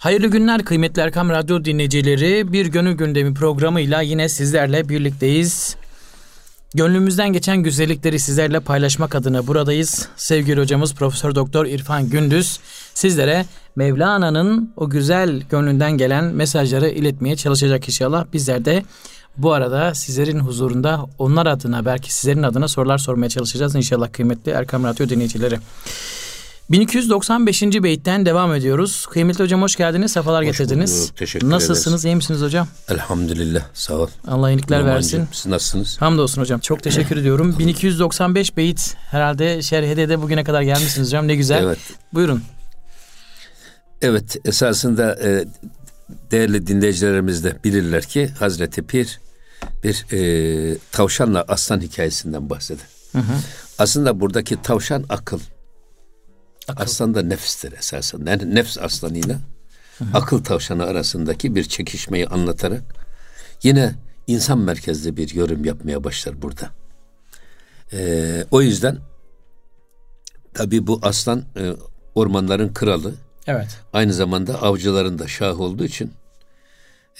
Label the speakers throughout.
Speaker 1: Hayırlı günler kıymetli Erkam Radyo dinleyicileri. Bir Gönül Gündemi programıyla yine sizlerle birlikteyiz. Gönlümüzden geçen güzellikleri sizlerle paylaşmak adına buradayız. Sevgili hocamız Profesör Doktor İrfan Gündüz sizlere Mevlana'nın o güzel gönlünden gelen mesajları iletmeye çalışacak inşallah. Bizler de bu arada sizlerin huzurunda onlar adına belki sizlerin adına sorular sormaya çalışacağız inşallah kıymetli Erkam Radyo dinleyicileri. 1295. beyitten devam ediyoruz. Kıymetli hocam hoş geldiniz, sefalar hoş getirdiniz. Bulduk,
Speaker 2: teşekkür
Speaker 1: Nasılsınız,
Speaker 2: ederiz.
Speaker 1: iyi misiniz hocam?
Speaker 2: Elhamdülillah, sağ ol.
Speaker 1: Allah iyilikler versin.
Speaker 2: Siz nasılsınız?
Speaker 1: Hamdolsun hocam, çok teşekkür ediyorum. 1295 beyit herhalde şerhede de bugüne kadar gelmişsiniz hocam, ne güzel. Evet. Buyurun.
Speaker 2: Evet, esasında e, değerli dinleyicilerimiz de bilirler ki Hazreti Pir bir e, tavşanla aslan hikayesinden bahseder. Hı hı. Aslında buradaki tavşan akıl. Akıl. Aslan da nefstir esasen. Yani nefs aslanıyla hı hı. akıl tavşanı arasındaki bir çekişmeyi anlatarak yine insan merkezli bir yorum yapmaya başlar burada. Ee, o yüzden tabi bu aslan e, ormanların kralı.
Speaker 1: Evet.
Speaker 2: Aynı zamanda avcıların da şah olduğu için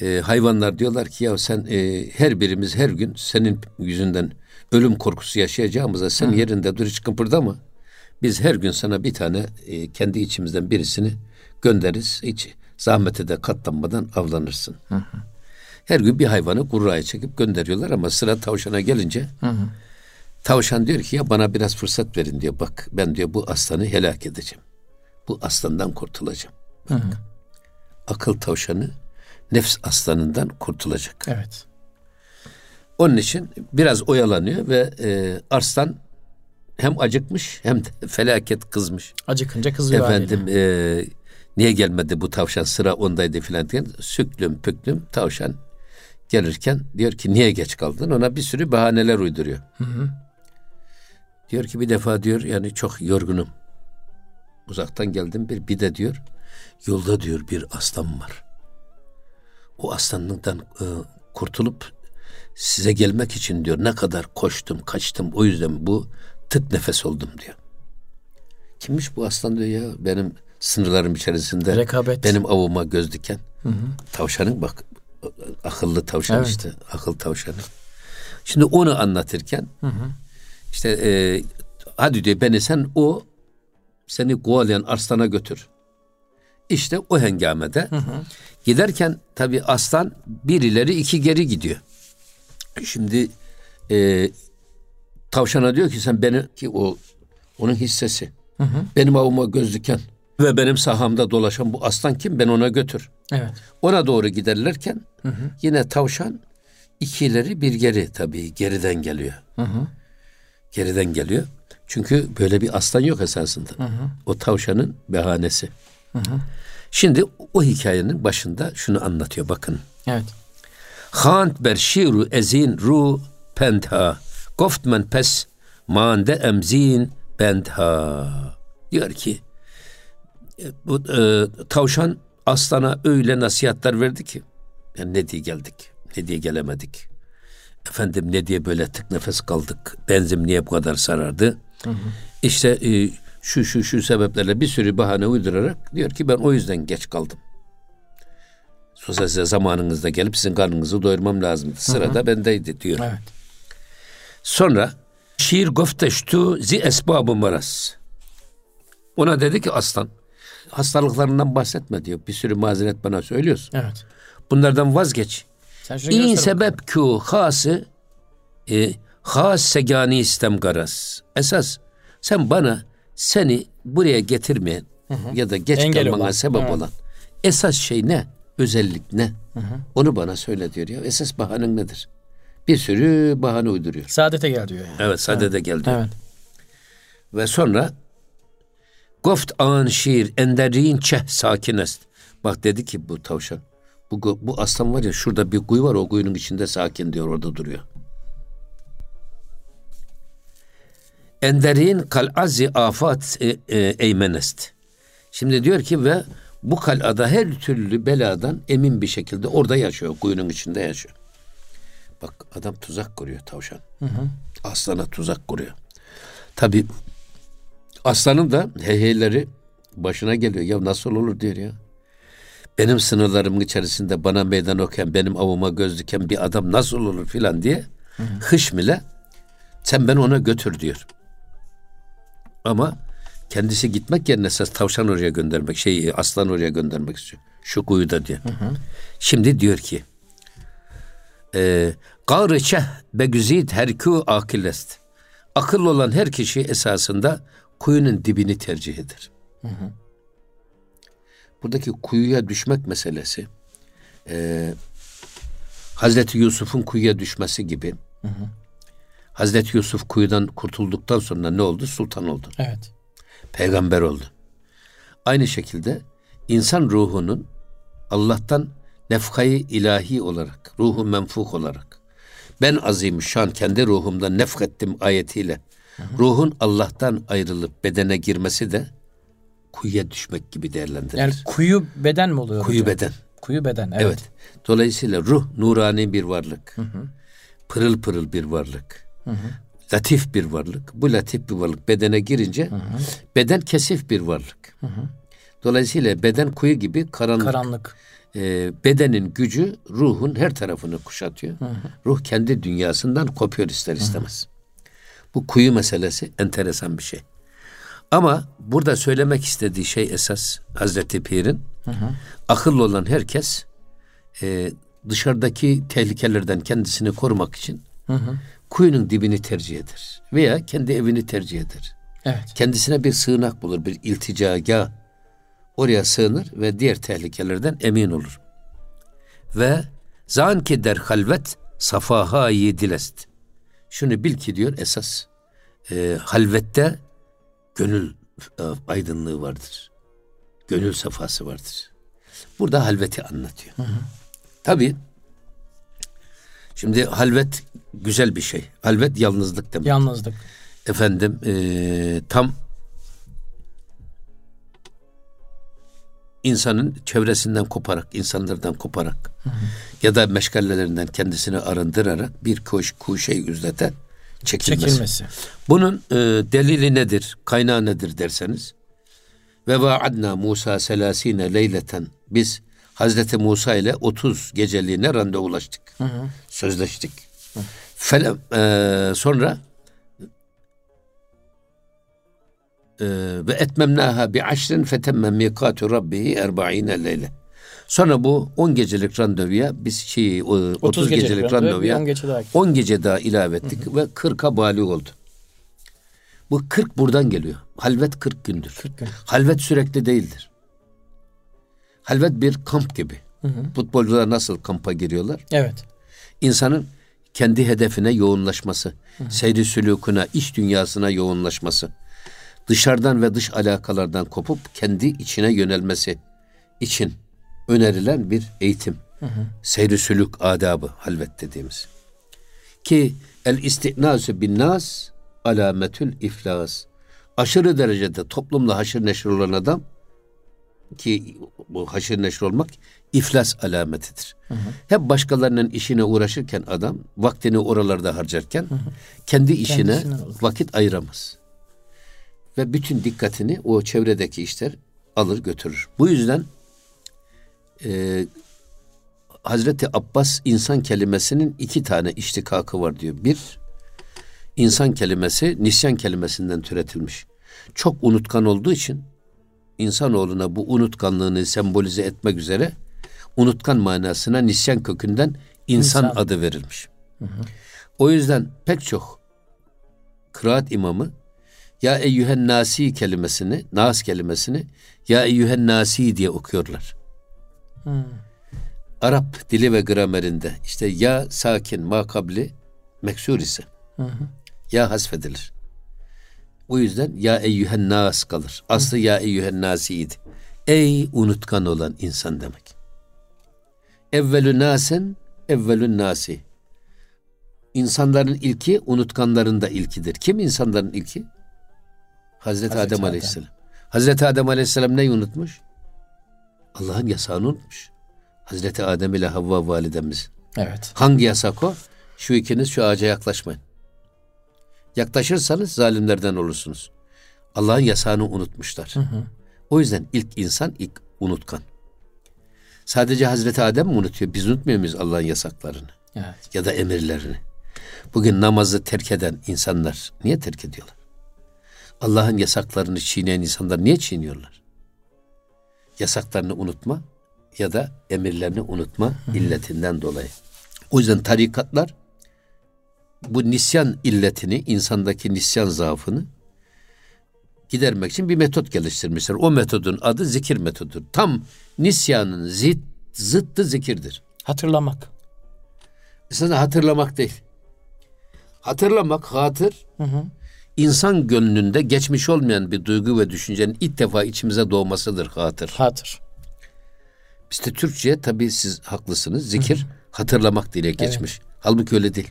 Speaker 2: e, hayvanlar diyorlar ki ya sen e, her birimiz her gün senin yüzünden ölüm korkusu yaşayacağımıza sen Hı. yerinde dur hiç kıpırdama. Biz her gün sana bir tane e, kendi içimizden birisini göndeririz. Hiç zahmete de katlanmadan avlanırsın. Hı hı. Her gün bir hayvanı kurraya çekip gönderiyorlar ama sıra tavşana gelince hı hı. tavşan diyor ki ya bana biraz fırsat verin diyor. Bak ben diyor bu aslanı helak edeceğim. Bu aslandan kurtulacağım. Bak, hı hı. Akıl tavşanı nefs aslanından kurtulacak.
Speaker 1: Evet.
Speaker 2: Onun için biraz oyalanıyor ve e, arslan hem acıkmış hem de felaket kızmış.
Speaker 1: Acıkınca kızıyor
Speaker 2: Efendim e, niye gelmedi bu tavşan sıra ondaydı filan diye süklüm püklüm tavşan gelirken diyor ki niye geç kaldın ona bir sürü bahaneler uyduruyor. Hı hı. Diyor ki bir defa diyor yani çok yorgunum. Uzaktan geldim bir bir de diyor yolda diyor bir aslan var. O aslanlıktan e, kurtulup size gelmek için diyor ne kadar koştum kaçtım o yüzden bu tık nefes oldum diyor. Kimmiş bu aslan diyor ya benim sınırlarım içerisinde
Speaker 1: Rekabet.
Speaker 2: benim avuma göz diken. Hı hı. Tavşanın bak akıllı tavşan evet. işte akıl tavşanı. Şimdi onu anlatırken hı hı. işte e, hadi diyor beni sen o seni kovalayan arslana götür. İşte o hengamede hı hı. giderken tabi aslan bir ileri iki geri gidiyor. Şimdi e, Tavşana diyor ki sen beni ki o onun hissesi. Hı hı. Benim avıma göz diken ve benim sahamda dolaşan bu aslan kim? Ben ona götür.
Speaker 1: Evet.
Speaker 2: Ona doğru giderlerken hı hı. yine tavşan iki ileri bir geri tabii geriden geliyor. Hı hı. Geriden geliyor. Çünkü böyle bir aslan yok esasında. Hı hı. O tavşanın behanesi. Hı hı. Şimdi o hikayenin başında şunu anlatıyor bakın.
Speaker 1: Evet.
Speaker 2: Hant ber şiru ezin ru pentha Goft men pes mande emzin bendha. Diyor ki e, bu e, tavşan aslana öyle nasihatler verdi ki yani ne diye geldik ne diye gelemedik. Efendim ne diye böyle tık nefes kaldık. Benzim niye bu kadar sarardı? Hı hı. İşte e, şu şu şu sebeplerle bir sürü bahane uydurarak diyor ki ben o yüzden geç kaldım. Sosyal size zamanınızda gelip sizin karnınızı doyurmam lazım. Sırada hı hı. bendeydi diyor.
Speaker 1: Evet.
Speaker 2: Sonra şiir gofteştu zi esbabı maras. Ona dedi ki aslan hastalıklarından bahsetme diyor. Bir sürü mazeret bana söylüyorsun.
Speaker 1: Evet.
Speaker 2: Bunlardan vazgeç. İn sebep ku hası e, has segani istem garas. Esas sen bana seni buraya getirmeyen hı hı. ya da geç Engel kalmana olan. sebep evet. olan esas şey ne? Özellik ne? Hı hı. Onu bana söyle diyor ya. Esas bahanen nedir? Bir sürü bahane uyduruyor.
Speaker 1: Saadete gel diyor yani.
Speaker 2: Evet saadete evet. gel diyor.
Speaker 1: Evet.
Speaker 2: Ve sonra Goft an şiir enderin çeh sakinest. Bak dedi ki bu tavşan. Bu, bu aslan var ya şurada bir kuyu var o kuyunun içinde sakin diyor orada duruyor. Enderin kal'azi afat e, e, eymenest. Şimdi diyor ki ve bu kalada her türlü beladan emin bir şekilde orada yaşıyor. Kuyunun içinde yaşıyor. Bak adam tuzak kuruyor tavşan. Hı hı. Aslana tuzak kuruyor. Tabi aslanın da heyheyleri başına geliyor. Ya nasıl olur diyor ya. benim sınırlarımın içerisinde bana meydan okuyan, benim avıma göz diken bir adam nasıl olur filan diye hı hı. hışmile sen ben ona götür diyor. Ama kendisi gitmek yerine esas tavşan oraya göndermek, şey aslan oraya göndermek istiyor. Şu kuyuda diyor. Hı hı. Şimdi diyor ki e, Gârıçeh begüzid herkû akillest. Akıllı olan her kişi esasında kuyunun dibini tercih eder. Hı hı. Buradaki kuyuya düşmek meselesi e, Hazreti Yusuf'un kuyuya düşmesi gibi hı hı. Hazreti Yusuf kuyudan kurtulduktan sonra ne oldu? Sultan oldu.
Speaker 1: Evet.
Speaker 2: Peygamber oldu. Aynı şekilde insan ruhunun Allah'tan nefkayı ilahi olarak, ruhu menfuk olarak ben azim şu an kendi ruhumda nefkettim ayetiyle hı hı. ruhun Allah'tan ayrılıp bedene girmesi de kuyuya düşmek gibi değerlendirilir.
Speaker 1: Yani kuyu beden mi oluyor?
Speaker 2: Kuyu hocam? beden.
Speaker 1: Kuyu beden evet. evet.
Speaker 2: Dolayısıyla ruh nurani bir varlık. Hı hı. Pırıl pırıl bir varlık. Hı hı. Latif bir varlık. Bu latif bir varlık bedene girince hı hı. beden kesif bir varlık. Hı hı. Dolayısıyla beden kuyu gibi karanlık.
Speaker 1: Karanlık.
Speaker 2: Ee, bedenin gücü ruhun her tarafını kuşatıyor. Hı hı. Ruh kendi dünyasından kopuyor ister istemez. Hı hı. Bu kuyu meselesi enteresan bir şey. Ama burada söylemek istediği şey esas Hazreti Pir'in hı hı. akıllı olan herkes e, dışarıdaki tehlikelerden kendisini korumak için hı hı. kuyunun dibini tercih eder. Veya kendi evini tercih eder.
Speaker 1: Evet.
Speaker 2: Kendisine bir sığınak bulur, bir ilticagah. Oraya sığınır ve diğer tehlikelerden emin olur. Ve zan ki der halvet safaha dilest. Şunu bil ki diyor esas e, halvette gönül e, aydınlığı vardır. Gönül safhası vardır. Burada halveti anlatıyor. Hı hı. Tabii şimdi halvet güzel bir şey. Halvet yalnızlık demek.
Speaker 1: Yalnızlık.
Speaker 2: Efendim e, tam insanın çevresinden koparak, insanlardan koparak hı hı. ya da meşgallelerinden kendisini arındırarak bir kuş kuşey üzlete çekilmesi. çekilmesi. Bunun e, delili nedir, kaynağı nedir derseniz ve vaadna Musa selasine leyleten biz Hazreti Musa ile 30 geceliğine randevulaştık. Hı hı. Sözleştik. Hı. Fele, e, sonra ve etmemnaha bi aşrin fetemme mikatu rabbihi erba'ine leyle. Sonra bu 10 gecelik randevuya biz şey 30, 30 gecelik, gecelik randevuya 10 gece daha, 10 gece daha ilave ettik hı hı. ve 40'a bali oldu. Bu 40 buradan geliyor. Halvet 40 gündür. 40 gün. Halvet sürekli değildir. Halvet bir kamp gibi. Hı hı. Futbolcular nasıl kampa giriyorlar?
Speaker 1: Evet.
Speaker 2: İnsanın kendi hedefine yoğunlaşması, hı hı. seyri sülüküne, iş dünyasına yoğunlaşması, dışarıdan ve dış alakalardan kopup kendi içine yönelmesi için önerilen bir eğitim. Hı hı. Seyri sülük adabı halvet dediğimiz. Ki el istinasu bin nas alametül iflas. Aşırı derecede toplumla haşır neşir olan adam ki bu haşır neşir olmak iflas alametidir. Hı hı. Hep başkalarının işine uğraşırken adam vaktini oralarda harcarken hı hı. kendi işine vakit ayıramaz. Ve bütün dikkatini o çevredeki işler alır götürür. Bu yüzden e, Hazreti Abbas insan kelimesinin iki tane iştikakı var diyor. Bir, insan kelimesi nisyan kelimesinden türetilmiş. Çok unutkan olduğu için insanoğluna bu unutkanlığını sembolize etmek üzere unutkan manasına nisyan kökünden insan, insan. adı verilmiş. Hı hı. O yüzden pek çok kıraat imamı ya eyyühen nasi kelimesini, nas kelimesini ya eyyühen nasi diye okuyorlar. Hmm. Arap dili ve gramerinde işte ya sakin makabli meksur ise hı hı. ya hasfedilir. O yüzden ya eyyühen nas kalır. Aslı hı. ya eyyühen nasiydi. Ey unutkan olan insan demek. Evvelü nasen evvelün nasi. İnsanların ilki unutkanların da ilkidir. Kim insanların ilki? Hazreti, Hazreti Adem, Aleyhisselam. Hazreti Adem Aleyhisselam neyi unutmuş? Allah'ın yasağını unutmuş. Hazreti Adem ile Havva validemiz.
Speaker 1: Evet.
Speaker 2: Hangi yasak o? Şu ikiniz şu ağaca yaklaşmayın. Yaklaşırsanız zalimlerden olursunuz. Allah'ın yasağını unutmuşlar. Hı hı. O yüzden ilk insan ilk unutkan. Sadece Hazreti Adem mi unutuyor? Biz unutmuyor muyuz Allah'ın yasaklarını?
Speaker 1: Evet.
Speaker 2: Ya da emirlerini? Bugün namazı terk eden insanlar niye terk ediyorlar? Allah'ın yasaklarını çiğneyen insanlar niye çiğniyorlar? Yasaklarını unutma ya da emirlerini unutma illetinden dolayı. O yüzden tarikatlar bu nisyan illetini, insandaki nisyan zaafını gidermek için bir metot geliştirmişler. O metodun adı zikir metodudur. Tam nisyanın zıt, zıttı zikirdir.
Speaker 1: Hatırlamak.
Speaker 2: Esasında hatırlamak değil. Hatırlamak, hatır,
Speaker 1: Hı hı.
Speaker 2: İnsan gönlünde geçmiş olmayan bir duygu ve düşüncenin ilk defa içimize doğmasıdır hatır.
Speaker 1: Hatır.
Speaker 2: Bizde Türkçe'ye tabii siz haklısınız. Zikir hatırlamak diye geçmiş. Halbuki öyle değil.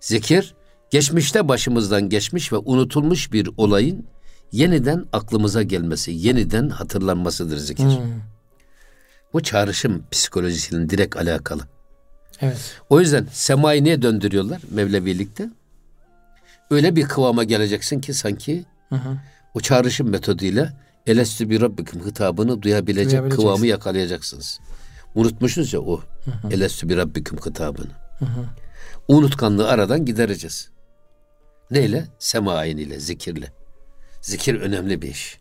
Speaker 2: Zikir geçmişte başımızdan geçmiş ve unutulmuş bir olayın yeniden aklımıza gelmesi, yeniden hatırlanmasıdır zikir.
Speaker 1: Hı.
Speaker 2: Bu çağrışım psikolojisiyle direkt alakalı.
Speaker 1: Evet.
Speaker 2: O yüzden semayı niye döndürüyorlar Mevlevilikte? Öyle bir kıvama geleceksin ki sanki
Speaker 1: Hı hı.
Speaker 2: o çağrışım metoduyla elestü bir rabbikim hitabını duyabilecek kıvamı yakalayacaksınız. Unutmuşuz ya o elestü bir rabbikim hitabını. Unutkanlığı aradan gidereceğiz. Neyle? Sema ayiniyle, zikirle. Zikir önemli bir iş.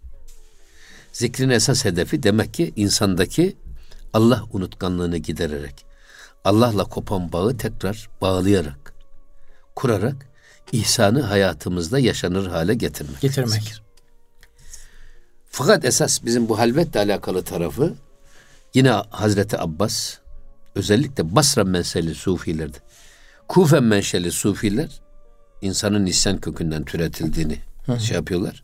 Speaker 2: Zikrin esas hedefi demek ki insandaki Allah unutkanlığını gidererek, Allah'la kopan bağı tekrar bağlayarak, kurarak ihsanı hayatımızda yaşanır hale getirmek.
Speaker 1: Getirmek.
Speaker 2: Fakat esas bizim bu halvetle alakalı tarafı yine Hazreti Abbas özellikle Basra menşeli sufilerde Kufe menşeli sufiler insanın nisyan kökünden türetildiğini şey yapıyorlar.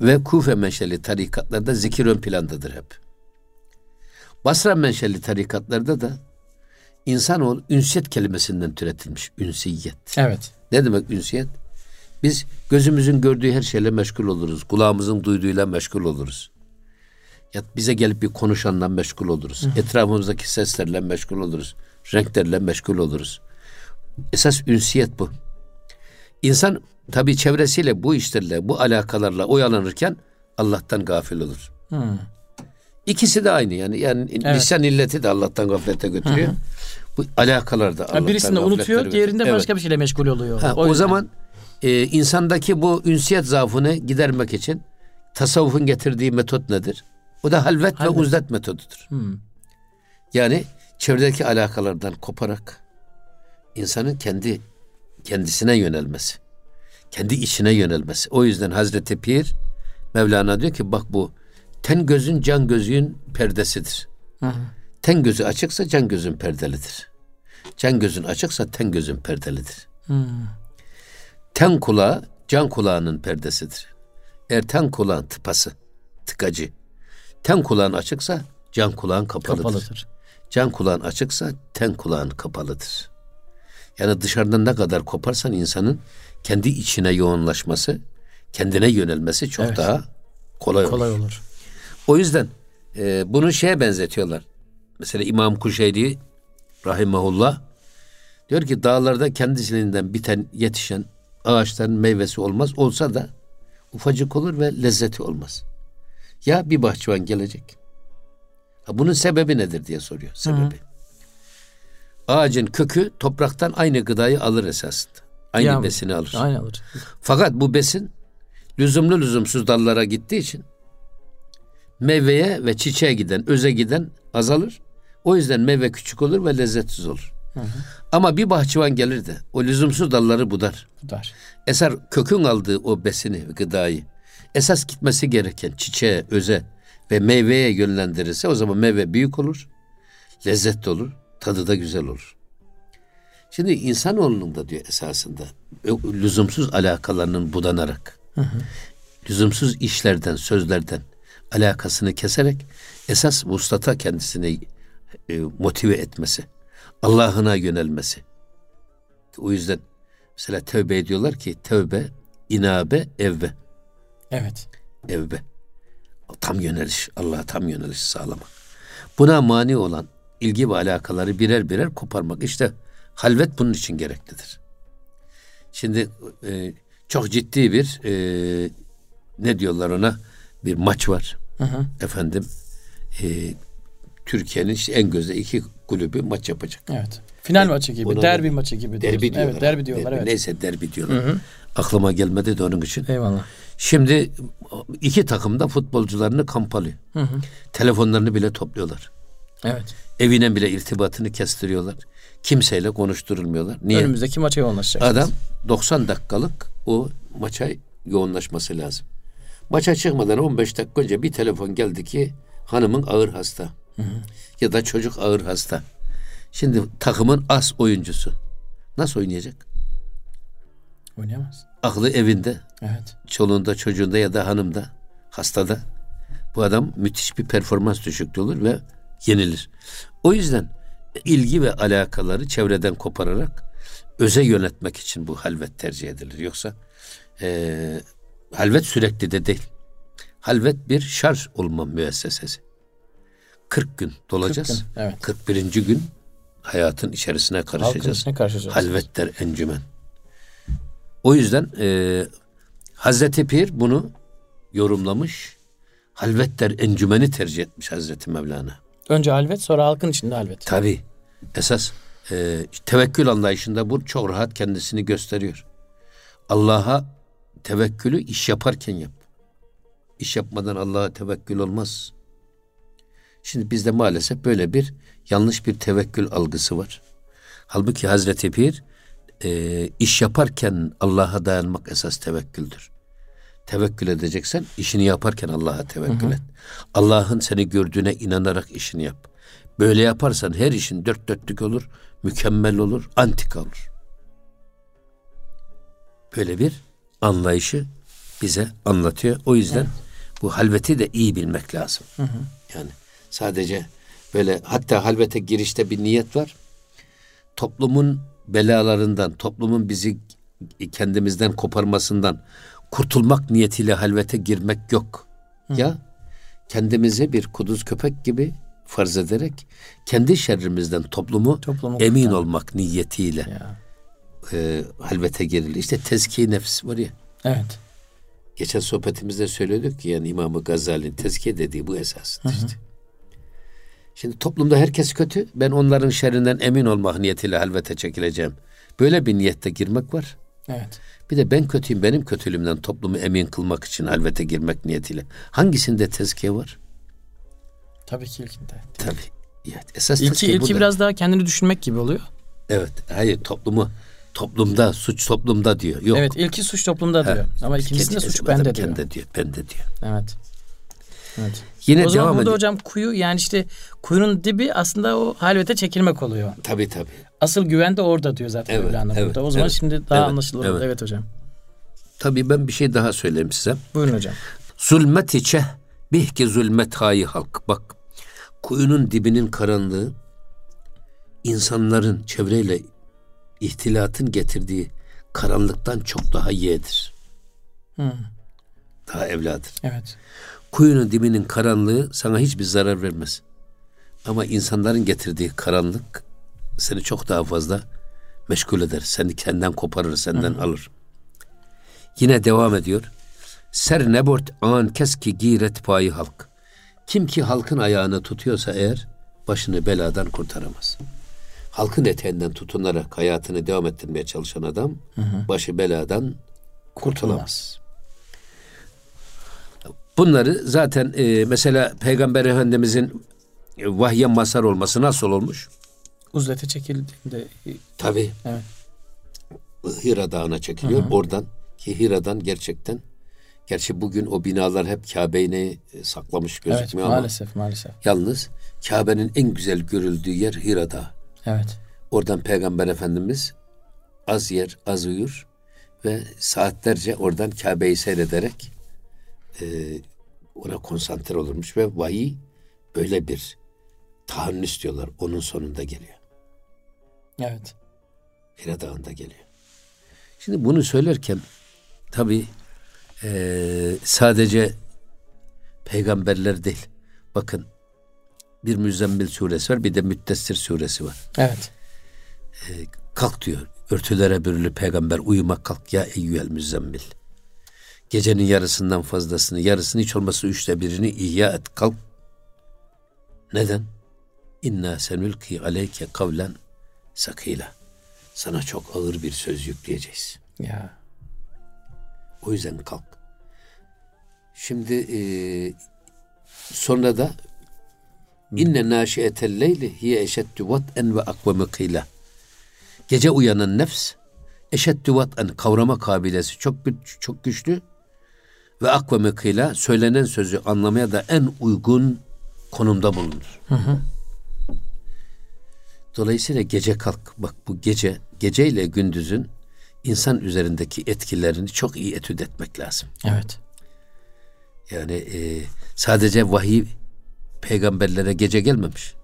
Speaker 2: Ve Kufe menşeli tarikatlarda zikir ön plandadır hep. Basra menşeli tarikatlarda da insanoğlu ünsiyet kelimesinden türetilmiş. Ünsiyet.
Speaker 1: Evet.
Speaker 2: Ne demek ünsiyet? Biz gözümüzün gördüğü her şeyle meşgul oluruz. Kulağımızın duyduğuyla meşgul oluruz. Ya bize gelip bir konuşanla meşgul oluruz. Etrafımızdaki seslerle meşgul oluruz. Renklerle meşgul oluruz. Esas ünsiyet bu. İnsan tabii çevresiyle bu işlerle, bu alakalarla oyalanırken Allah'tan gafil olur.
Speaker 1: Hı.
Speaker 2: İkisi de aynı yani. Yani
Speaker 1: Evet.
Speaker 2: lisan illeti de Allah'tan gaflete götürüyor. Bu alakalar da Allah'tan gaflete
Speaker 1: unutuyor, diğerinde
Speaker 2: Evet.
Speaker 1: başka bir şeyle meşgul oluyor.
Speaker 2: Ha, o,
Speaker 1: yüzden.
Speaker 2: zaman e, insandaki bu ünsiyet zaafını gidermek için tasavvufun getirdiği metot nedir? O da halvet,
Speaker 1: Halvet.
Speaker 2: ve uzlet metodudur.
Speaker 1: Hı.
Speaker 2: Yani çevredeki alakalardan koparak insanın kendi kendisine yönelmesi. Kendi içine yönelmesi. O yüzden Hazreti Pir Mevlana diyor ki bak bu ten gözün can gözün perdesidir.
Speaker 1: Hı.
Speaker 2: Ten gözü açıksa can gözün perdelidir. Can gözün açıksa ten gözün perdelidir.
Speaker 1: Hı.
Speaker 2: Ten kulağı can kulağının perdesidir. Eğer ten kulağın tıpası, tıkacı. Ten kulağın açıksa can kulağın kapalıdır.
Speaker 1: Kapalıdır.
Speaker 2: Can kulağın açıksa ten kulağın kapalıdır. Yani dışarıdan ne kadar koparsan insanın kendi içine yoğunlaşması, kendine yönelmesi çok
Speaker 1: Evet.
Speaker 2: daha kolay olur.
Speaker 1: Kolay olur.
Speaker 2: O yüzden e, bunu şeye benzetiyorlar. Mesela İmam Kuşeyri rahimahullah diyor ki dağlarda kendisinden biten yetişen ağaçların meyvesi olmaz. Olsa da ufacık olur ve lezzeti olmaz. Ya bir bahçıvan gelecek. Ha, bunun sebebi nedir diye soruyor. Sebebi. Ağacın kökü topraktan aynı gıdayı alır esasında. Aynı
Speaker 1: Ya,
Speaker 2: besini alır.
Speaker 1: Aynı alır.
Speaker 2: Fakat bu besin lüzumlu lüzumsuz dallara gittiği için meyveye ve çiçeğe giden, öze giden azalır. O yüzden meyve küçük olur ve lezzetsiz olur. Ama bir bahçıvan gelir de o lüzumsuz dalları budar.
Speaker 1: Tutar.
Speaker 2: Eser kökün aldığı o besini, gıdayı esas gitmesi gereken çiçeğe, öze ve meyveye yönlendirirse o zaman meyve büyük olur, lezzetli olur, tadı da güzel olur. Şimdi insanoğlunun da diyor esasında o lüzumsuz alakalarının budanarak, lüzumsuz işlerden, sözlerden alakasını keserek esas vuslata kendisini e, motive etmesi, Allah'ına yönelmesi. O yüzden mesela tövbe ediyorlar ki tövbe, inabe, evbe.
Speaker 1: Evet.
Speaker 2: Evbe. Tam yöneliş, Allah'a tam yöneliş sağlamak. Buna mani olan ilgi ve alakaları birer birer koparmak. İşte halvet bunun için gereklidir. Şimdi e, çok ciddi bir e, ne diyorlar ona bir maç var.
Speaker 1: Hı hı.
Speaker 2: Efendim e, Türkiye'nin işte en gözde iki kulübü maç yapacak.
Speaker 1: Evet. Final maçı gibi, derbi maçı gibi.
Speaker 2: Derbi
Speaker 1: diyorsun.
Speaker 2: diyorlar.
Speaker 1: Evet, derbi diyorlar
Speaker 2: Derbi,
Speaker 1: evet.
Speaker 2: Neyse derbi diyorlar. Aklıma gelmedi de onun için.
Speaker 1: Eyvallah.
Speaker 2: Şimdi iki takım da futbolcularını kamp alıyor. Telefonlarını bile topluyorlar.
Speaker 1: Evet.
Speaker 2: Evine bile irtibatını kestiriyorlar. Kimseyle konuşturulmuyorlar. Niye?
Speaker 1: Önümüzdeki maça yoğunlaşacak.
Speaker 2: Adam 90 dakikalık o maça yoğunlaşması lazım. Maça çıkmadan 15 dakika önce bir telefon geldi ki hanımın ağır hasta. Ya da çocuk ağır hasta. Şimdi takımın as oyuncusu. Nasıl oynayacak?
Speaker 1: Oynayamaz.
Speaker 2: Aklı evinde,
Speaker 1: Evet.
Speaker 2: çoluğunda, çocuğunda ya da hanımda, hastada. Bu adam müthiş bir performans düşüklüğü olur ve yenilir. O yüzden ilgi ve alakaları çevreden kopararak öze yönetmek için bu halvet tercih edilir. Yoksa eee, halvet sürekli de değil. Halvet bir şarj olma müessesesi. 40 gün dolacağız.
Speaker 1: 40 gün, evet.
Speaker 2: 41. gün hayatın içerisine
Speaker 1: Halkın
Speaker 2: karışacağız.
Speaker 1: içine karışacağız.
Speaker 2: Halvet der encümen. O yüzden e, Hazreti Pir bunu yorumlamış. Halvet der encümeni tercih etmiş Hazreti Mevlana.
Speaker 1: Önce halvet sonra halkın içinde halvet.
Speaker 2: Tabi esas e, tevekkül anlayışında bu çok rahat kendisini gösteriyor. Allah'a tevekkülü iş yaparken yap. İş yapmadan Allah'a tevekkül olmaz. Şimdi bizde maalesef böyle bir yanlış bir tevekkül algısı var. Halbuki Hazreti Pir e, iş yaparken Allah'a dayanmak esas tevekküldür. Tevekkül edeceksen işini yaparken Allah'a tevekkül et. Allah'ın seni gördüğüne inanarak işini yap. Böyle yaparsan her işin dört dörtlük olur, mükemmel olur, antika olur. Böyle bir anlayışı bize anlatıyor. O yüzden bu halveti de iyi bilmek lazım. Yani sadece böyle hatta halvete girişte bir niyet var. Toplumun belalarından, toplumun bizi kendimizden koparmasından kurtulmak niyetiyle halvete girmek yok. Ya kendimizi bir kuduz köpek gibi farz ederek kendi şerrimizden toplumu
Speaker 1: Toplumu
Speaker 2: emin
Speaker 1: kurtarmak.
Speaker 2: olmak niyetiyle
Speaker 1: Ya.
Speaker 2: E, halvete girilir. İşte tezkiye nefs var ya.
Speaker 1: Evet.
Speaker 2: Geçen sohbetimizde söylüyorduk ki yani İmam-ı Gazali'nin tezkiye dediği bu esastır işte. Şimdi toplumda herkes kötü. Ben onların şerrinden emin olmak niyetiyle halvete çekileceğim. Böyle bir niyette girmek var.
Speaker 1: Evet.
Speaker 2: Bir de ben kötüyüm benim kötülüğümden toplumu emin kılmak için halvete girmek niyetiyle. Hangisinde tezkiye var?
Speaker 1: Tabii ki ilkinde.
Speaker 2: Tabii. Ya, esas
Speaker 1: İlki, ilki
Speaker 2: burada.
Speaker 1: biraz daha kendini düşünmek gibi oluyor.
Speaker 2: Evet. Hayır toplumu toplumda suç toplumda diyor. Yok.
Speaker 1: Evet ilki suç toplumda diyor. Ama ikincisinde suç bende diyor.
Speaker 2: Bende diyor. Bende diyor.
Speaker 1: Evet. Evet.
Speaker 2: Yine
Speaker 1: o zaman
Speaker 2: devam
Speaker 1: burada hocam kuyu yani işte kuyunun dibi aslında o halvete çekilmek oluyor.
Speaker 2: Tabii tabii.
Speaker 1: Asıl güven de orada diyor zaten
Speaker 2: Evet,
Speaker 1: Mevlana
Speaker 2: evet,
Speaker 1: burada. O zaman
Speaker 2: evet,
Speaker 1: şimdi daha
Speaker 2: evet,
Speaker 1: anlaşılır.
Speaker 2: evet.
Speaker 1: Evet. evet hocam.
Speaker 2: Tabii ben bir şey daha söyleyeyim size.
Speaker 1: Buyurun hocam.
Speaker 2: Zulmet içe bihki zulmet hayi halk. Bak kuyunun dibinin karanlığı insanların çevreyle ihtilatın getirdiği karanlıktan çok daha yeğdir.
Speaker 1: Hı.
Speaker 2: Daha evladır.
Speaker 1: Evet.
Speaker 2: Kuyunun dibinin karanlığı sana hiçbir zarar vermez. Ama insanların getirdiği karanlık seni çok daha fazla meşgul eder. Seni kendinden koparır, senden alır. Yine devam ediyor. Ser nebort an keski giret payı halk. Kim ki halkın ayağını tutuyorsa eğer başını beladan kurtaramaz. Halkın eteğinden tutunarak hayatını devam ettirmeye çalışan adam başı beladan kurtulamaz. Bunları zaten e, mesela Peygamber Efendimizin e, vahye mazhar olması nasıl olmuş?
Speaker 1: Uzlete çekildiğinde
Speaker 2: Tabi
Speaker 1: evet.
Speaker 2: Hira Dağı'na çekiliyor. Oradan ki Hira'dan gerçekten gerçi bugün o binalar hep Kabe'yi e, saklamış
Speaker 1: Evet
Speaker 2: gözükmüyor ama
Speaker 1: maalesef maalesef.
Speaker 2: yalnız Kabe'nin en güzel görüldüğü yer Hira Dağı.
Speaker 1: Evet.
Speaker 2: Oradan Peygamber Efendimiz az yer, az uyur ve saatlerce oradan Kabe'yi seyrederek e, ona konsantre olurmuş ve vahiy böyle bir tahannüs diyorlar. Onun sonunda geliyor.
Speaker 1: Evet.
Speaker 2: Hira Dağı'nda geliyor. Şimdi bunu söylerken tabi sadece peygamberler değil. Bakın bir Müzzemmil suresi var bir de Müddessir suresi var.
Speaker 1: Evet.
Speaker 2: Kalk diyor örtülere bürülü peygamber uyumak kalk ya eyyühel müzzemmil. Gecenin yarısından fazlasını yarısını hiç olmazsa üçte birini ihya et kalk. Neden? İnna senülki aleyke kavlen sakila. Sana çok ağır bir söz yükleyeceğiz.
Speaker 1: Ya.
Speaker 2: O yüzden kalk. Şimdi e, sonra da inne naşiyetel leyli hiye eşeddü vat'en ve akveme kıyla. Gece uyanan nefs eşeddü vat'en kavrama kabilesi çok çok güçlü ve akveme kıyla söylenen sözü anlamaya da en uygun konumda bulunur. Dolayısıyla gece kalk. Bak bu gece, geceyle gündüzün insan üzerindeki etkilerini çok iyi etüt etmek lazım.
Speaker 1: Evet.
Speaker 2: Yani e, sadece vahiy peygamberlere gece gelmemiş.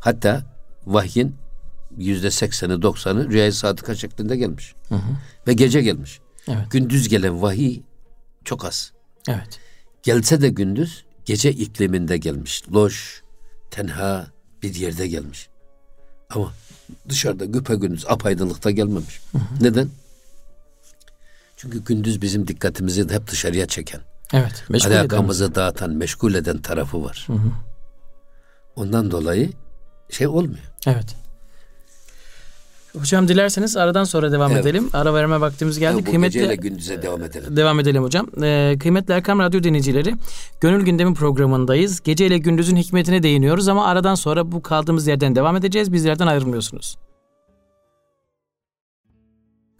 Speaker 2: Hatta vahyin yüzde sekseni doksanı rüyayı sadıka şeklinde gelmiş. Ve gece gelmiş.
Speaker 1: Evet.
Speaker 2: Gündüz gelen vahiy çok az.
Speaker 1: Evet.
Speaker 2: Gelse de gündüz gece ikliminde gelmiş. Loş, tenha bir yerde gelmiş. Ama dışarıda güpe gündüz apaydınlıkta gelmemiş. Neden? Çünkü gündüz bizim dikkatimizi hep dışarıya çeken,
Speaker 1: Evet. Meşgul eden-
Speaker 2: alakamızı dağıtan, meşgul eden tarafı var. Ondan dolayı şey olmuyor.
Speaker 1: Evet. Hocam dilerseniz aradan sonra devam
Speaker 2: Evet.
Speaker 1: edelim. Ara verme vaktimiz geldi.
Speaker 2: Bu
Speaker 1: Kıymetli
Speaker 2: geceyle gündüze devam edelim.
Speaker 1: Devam edelim hocam. Ee, kıymetli Erkam Radyo dinleyicileri, Gönül Gündemi programındayız. Gece ile gündüzün hikmetine değiniyoruz ama aradan sonra bu kaldığımız yerden devam edeceğiz. Bizlerden ayrılmıyorsunuz.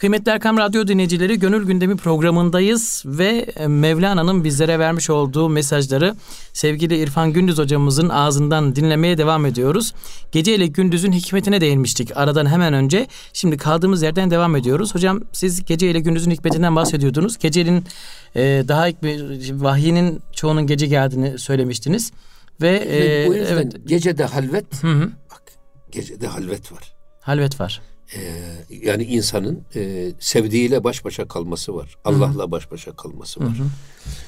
Speaker 1: Kıymetli Erkam Radyo dinleyicileri Gönül Gündemi programındayız ve e, Mevlana'nın bizlere vermiş olduğu mesajları sevgili İrfan Gündüz hocamızın ağzından dinlemeye devam ediyoruz. Gece ile gündüzün hikmetine değinmiştik aradan hemen önce. Şimdi kaldığımız yerden devam ediyoruz. Hocam siz gece ile gündüzün hikmetinden bahsediyordunuz. Gecenin e, daha vahyinin çoğunun gece geldiğini söylemiştiniz. Ve e,
Speaker 2: bu yüzden
Speaker 1: evet
Speaker 2: gecede halvet,
Speaker 1: hı hı,
Speaker 2: bak gecede halvet var.
Speaker 1: halvet var.
Speaker 2: Ee, yani insanın e, sevdiğiyle baş başa kalması var. Allah'la baş başa kalması var.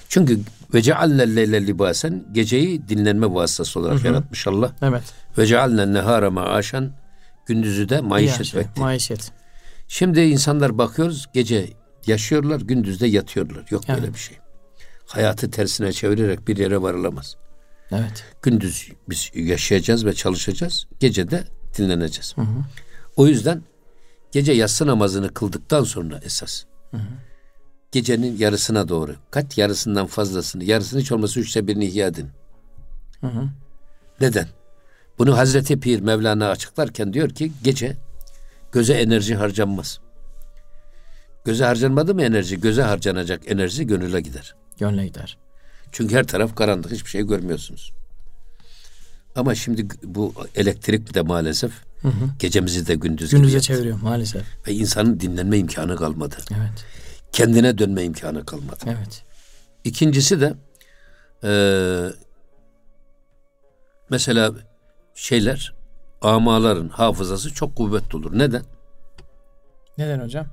Speaker 2: Çünkü ve cealne leyle libasen geceyi dinlenme vasıtası olarak yaratmış Allah.
Speaker 1: Evet.
Speaker 2: Ve cealne nehara maaşen gündüzü de maişet vakti.
Speaker 1: Maişet.
Speaker 2: Şimdi insanlar bakıyoruz gece yaşıyorlar gündüzde yatıyorlar. Yok böyle
Speaker 1: Evet.
Speaker 2: bir şey. Hayatı tersine çevirerek bir yere varılamaz.
Speaker 1: Evet.
Speaker 2: Gündüz biz yaşayacağız ve çalışacağız. Gece de dinleneceğiz. O yüzden gece yatsı namazını kıldıktan sonra esas gecenin yarısına doğru kat yarısından fazlasını yarısını hiç olmasa üçte birini ihya edin. Neden? Bunu Hazreti Pir Mevlana açıklarken diyor ki gece göze enerji harcanmaz. Göze harcanmadı mı enerji? Göze harcanacak enerji gönüle gider.
Speaker 1: Gönle gider.
Speaker 2: Çünkü her taraf karanlık, hiçbir şey görmüyorsunuz. Ama şimdi bu elektrik de maalesef gecemizi de gündüz
Speaker 1: Gündüze
Speaker 2: yaptı.
Speaker 1: çeviriyor maalesef.
Speaker 2: Ve insanın dinlenme imkanı kalmadı.
Speaker 1: Evet.
Speaker 2: Kendine dönme imkanı kalmadı.
Speaker 1: Evet.
Speaker 2: İkincisi de eee, mesela şeyler amaların hafızası çok kuvvetli olur. Neden?
Speaker 1: Neden hocam?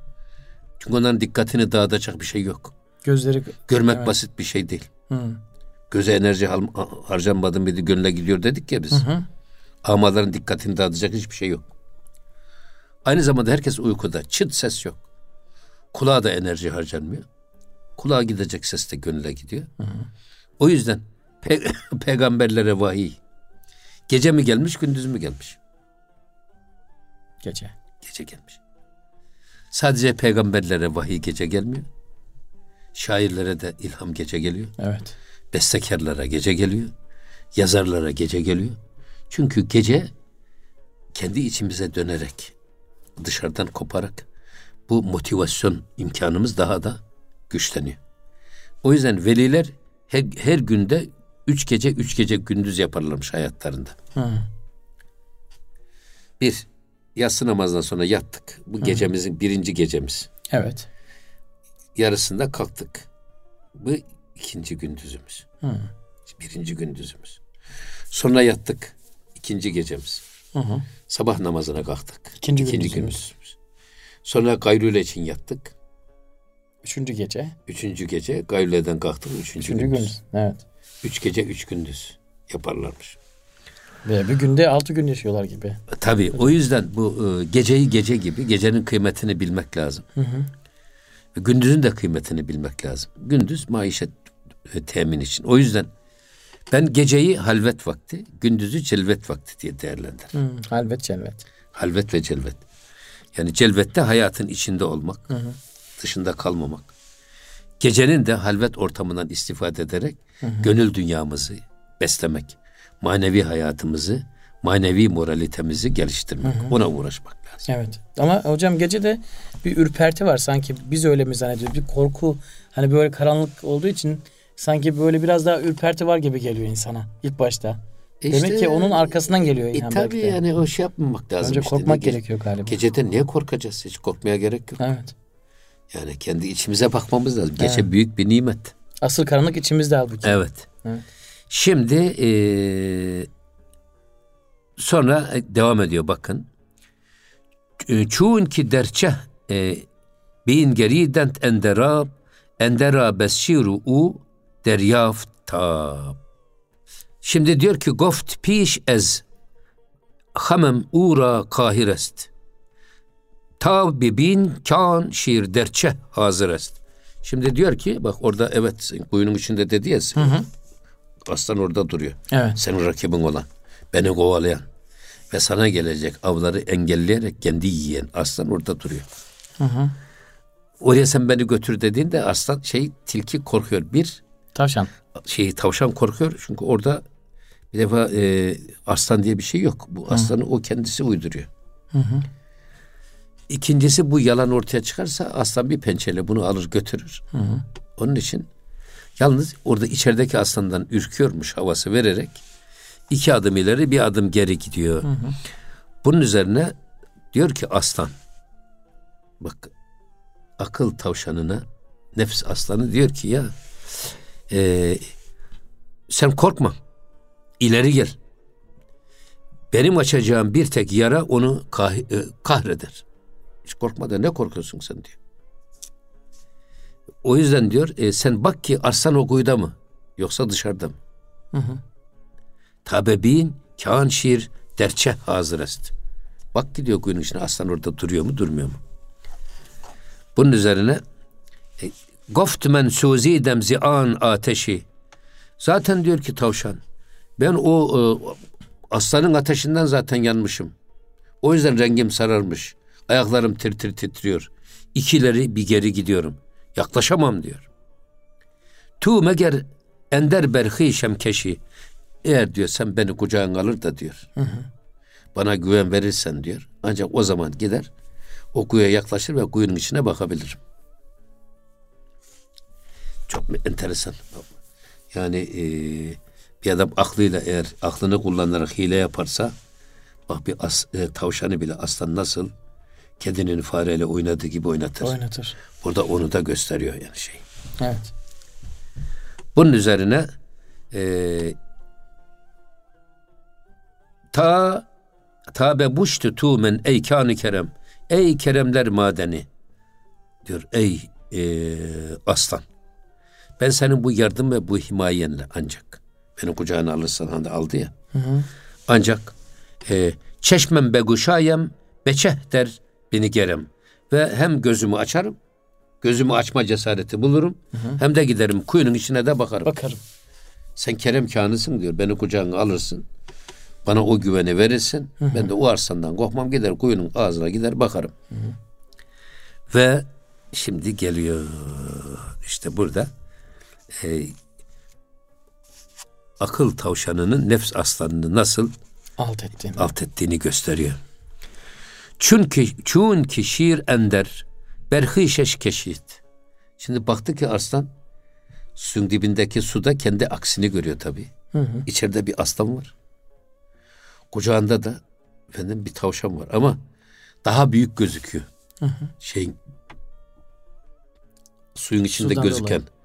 Speaker 2: Çünkü onların dikkatini dağıtacak bir şey yok.
Speaker 1: Gözleri...
Speaker 2: Görmek
Speaker 1: Evet.
Speaker 2: basit bir şey değil.
Speaker 1: Hı.
Speaker 2: Göze enerji hal- harcanmadı mıydı gönle gidiyor dedik ya biz.
Speaker 1: Hı.
Speaker 2: Amaların dikkatini dağıtacak hiçbir şey yok. Aynı zamanda herkes uykuda. Çıt ses yok. Kulağa da enerji harcanmıyor. Kulağa gidecek ses de gönüle gidiyor. O yüzden pe- peygamberlere vahiy gece mi gelmiş gündüz mü gelmiş?
Speaker 1: Gece.
Speaker 2: Gece gelmiş. Sadece peygamberlere vahiy gece gelmiyor. Şairlere de ilham gece geliyor.
Speaker 1: Evet.
Speaker 2: Bestekarlara gece geliyor. Yazarlara gece geliyor. Çünkü gece kendi içimize dönerek, dışarıdan koparak bu motivasyon imkanımız daha da güçleniyor. O yüzden veliler her, her günde üç gece üç gece gündüz yaparlarmış hayatlarında.
Speaker 1: Hı.
Speaker 2: Bir, yatsı namazından sonra yattık. Bu gecemizin birinci gecemiz.
Speaker 1: Evet.
Speaker 2: Yarısında kalktık. Bu ikinci gündüzümüz.
Speaker 1: Hı.
Speaker 2: Birinci gündüzümüz. Sonra yattık. ikinci gecemiz.
Speaker 1: Hı hı.
Speaker 2: Sabah namazına kalktık.
Speaker 1: İkinci
Speaker 2: İkinci
Speaker 1: gündüzümüz.
Speaker 2: gündüzümüz. Sonra gayrule için yattık.
Speaker 1: Üçüncü gece.
Speaker 2: Üçüncü gece gayruleden kalktık. Üçüncü,
Speaker 1: Üçüncü
Speaker 2: gündüz.
Speaker 1: gündüz. Evet.
Speaker 2: Üç gece üç gündüz yaparlarmış.
Speaker 1: Ve bir günde altı gün yaşıyorlar gibi.
Speaker 2: Tabii o yüzden bu e, geceyi gece gibi gecenin kıymetini bilmek lazım. Ve Gündüzün de kıymetini bilmek lazım. Gündüz maişet e, temin için. O yüzden Ben geceyi halvet vakti, gündüzü celvet vakti diye değerlendiririm.
Speaker 1: Hı, halvet celvet.
Speaker 2: Halvet ve celvet. Yani celvette hayatın içinde olmak,
Speaker 1: Hı hı.
Speaker 2: dışında kalmamak. Gecenin de halvet ortamından istifade ederek gönül dünyamızı beslemek, manevi hayatımızı, manevi moralitemizi geliştirmek, buna uğraşmak lazım.
Speaker 1: Evet. Ama hocam gece de bir ürperti var sanki. Biz öyle mi zannediyoruz? Bir korku. Hani böyle karanlık olduğu için sanki böyle biraz daha ürperti var gibi geliyor insana ilk başta.
Speaker 2: E
Speaker 1: Demek
Speaker 2: işte-
Speaker 1: ki onun arkasından geliyor
Speaker 2: E
Speaker 1: yani
Speaker 2: tabii yani o şey yapmamak lazım.
Speaker 1: Önce
Speaker 2: işte.
Speaker 1: korkmak
Speaker 2: Ne-
Speaker 1: gerekiyor galiba.
Speaker 2: Gecede niye korkacağız? Hiç korkmaya gerek yok.
Speaker 1: Evet.
Speaker 2: Yani kendi içimize bakmamız lazım. Gece büyük bir nimet.
Speaker 1: Asıl karanlık içimizde halbuki.
Speaker 2: Evet.
Speaker 1: Evet.
Speaker 2: Şimdi eee, sonra devam ediyor bakın. Çun ki derçe e, bin gerident enderab endera besşiru u deryaftab. Şimdi diyor ki goft piş ez hamem ura kahirest. Ta bin kan şiir derçe hazır est. Şimdi diyor ki bak orada evet kuyunun içinde dedi ya aslan orada duruyor.
Speaker 1: Evet.
Speaker 2: Senin rakibin olan, beni kovalayan ve sana gelecek avları engelleyerek kendi yiyen aslan orada duruyor. Oraya sen beni götür dediğinde aslan şey tilki korkuyor. Bir
Speaker 1: Tavşan.
Speaker 2: şey tavşan korkuyor çünkü orada bir defa e, aslan diye bir şey yok. Bu aslanı o kendisi uyduruyor. İkincisi bu yalan ortaya çıkarsa aslan bir pençeyle bunu alır götürür. Onun için yalnız orada içerideki aslandan ürküyormuş havası vererek iki adım ileri bir adım geri gidiyor. Bunun üzerine diyor ki aslan bak akıl tavşanına nefs aslanı diyor ki ya e, sen korkma ileri gel. Benim açacağım bir tek yara onu kah- e, kahreder. Hiç korkma da ne korkuyorsun sen diyor. O yüzden diyor e, sen bak ki arslan o kuyuda mı yoksa dışarıda mı? Tabebin kan şiir derçe hazır est. Bak gidiyor kuyunun içine aslan orada duruyor mu durmuyor mu? Bunun üzerine e, Goft men suzidem zi'an ateşi. Zaten diyor ki tavşan ben o e, aslanın ateşinden zaten yanmışım. O yüzden rengim sararmış. Ayaklarım tir tir titriyor. İkileri bir geri gidiyorum. Yaklaşamam diyor. Tu meger ender berhi şemkeşi. Eğer diyor sen beni kucağına alır da diyor. Bana güven verirsen diyor. Ancak o zaman gider o kuyuya yaklaşır ve kuyunun içine bakabilirim. Çok enteresan. Yani e, bir adam aklıyla eğer aklını kullanarak hile yaparsa bak bir as, e, tavşanı bile aslan nasıl kedinin fareyle oynadığı gibi oynatır.
Speaker 1: Oynatır.
Speaker 2: Burada onu da gösteriyor yani şey.
Speaker 1: Evet.
Speaker 2: Bunun üzerine e, ta tabe buştu tu men ey kanı kerem ey keremler madeni diyor ey e, aslan ben senin bu yardım ve bu himayenle ancak beni kucağına alırsan hani aldı ya ancak e, çeşmem beguşayem beçeh der beni gerem ve hem gözümü açarım gözümü açma cesareti bulurum hem de giderim kuyunun içine de bakarım.
Speaker 1: Bakarım.
Speaker 2: Sen kerem kanısın diyor. Beni kucağına alırsın. Bana o güveni verirsin. Ben de o arsandan korkmam gider kuyunun ağzına gider bakarım. Ve şimdi geliyor işte burada e, akıl tavşanının nefs aslanını nasıl
Speaker 1: Alt ettiğini.
Speaker 2: alt ettiğini gösteriyor. Çünkü çünkü şiir ender berhi şeş keşit. Şimdi baktı ki arslan suyun dibindeki suda kendi aksini görüyor tabii. İçeride bir aslan var. Kucağında da efendim bir tavşan var ama daha büyük gözüküyor. Şeyin suyun içinde
Speaker 1: Sudan
Speaker 2: gözüken
Speaker 1: dolayı.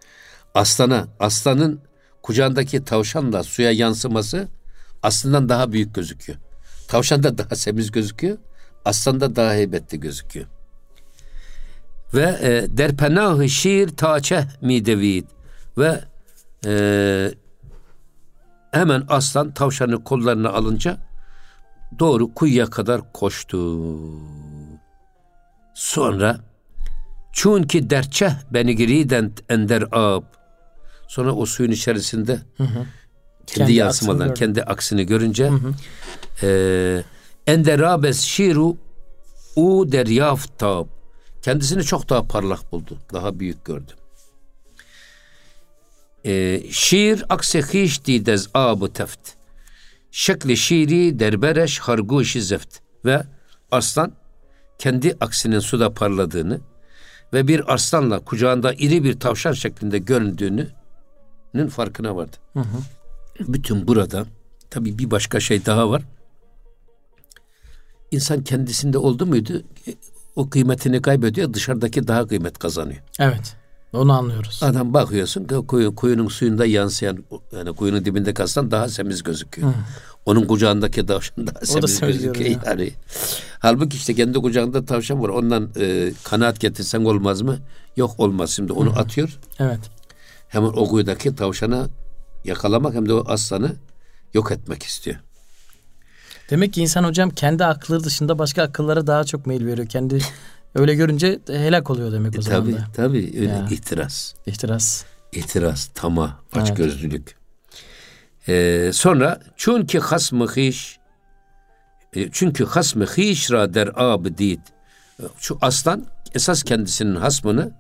Speaker 2: Aslana aslanın kucağındaki tavşanla suya yansıması aslından daha büyük gözüküyor. Tavşan da daha semiz gözüküyor. Aslan da daha heybetli gözüküyor. Ve e, derpenahı şiir taçeh midevid ve e, hemen aslan tavşanı kollarına alınca doğru kuyuya kadar koştu. Sonra çünkü derçeh beni giriden ender ab. Sonra o suyun içerisinde Kendi,
Speaker 1: Kendi
Speaker 2: yansımadan, kendi aksini görünce e, enderabes şiru u deryaftab kendisini çok daha parlak buldu. Daha büyük gördü. E, şiir akse hiç didez abu teft. Şekli şiiri derbereş harguşi zeft. Ve aslan kendi aksinin suda parladığını ve bir arslanla kucağında iri bir tavşan şeklinde göründüğünün farkına vardı. Bütün burada tabii bir başka şey daha var. İnsan kendisinde oldu muydu e, o kıymetini kaybediyor dışarıdaki daha kıymet kazanıyor.
Speaker 1: Evet. Onu anlıyoruz.
Speaker 2: Adam bakıyorsun ki kuyu, kuyunun suyunda yansıyan yani kuyunun dibinde kalsan daha semiz gözüküyor. Onun kucağındaki tavşan daha semiz
Speaker 1: semiz
Speaker 2: gözüküyor.
Speaker 1: görünüyor.
Speaker 2: Yani. Halbuki işte kendi kucağında tavşan var. Ondan e, kanaat getirsen olmaz mı? Yok olmaz. Şimdi onu atıyor.
Speaker 1: Evet.
Speaker 2: Hemen o kuyudaki tavşana yakalamak hem de o aslanı yok etmek istiyor.
Speaker 1: Demek ki insan hocam kendi aklı dışında başka akıllara daha çok meyil veriyor. Kendi öyle görünce helak oluyor demek o zaman
Speaker 2: Tabii
Speaker 1: da.
Speaker 2: tabii öyle
Speaker 1: Ya.
Speaker 2: ihtiras.
Speaker 1: İhtiras.
Speaker 2: İtiraz, tama, açgözlülük. Ee, sonra çünkü hasmı hiç e, çünkü hasmı hiç ra der ab dit. Şu aslan esas kendisinin hasmını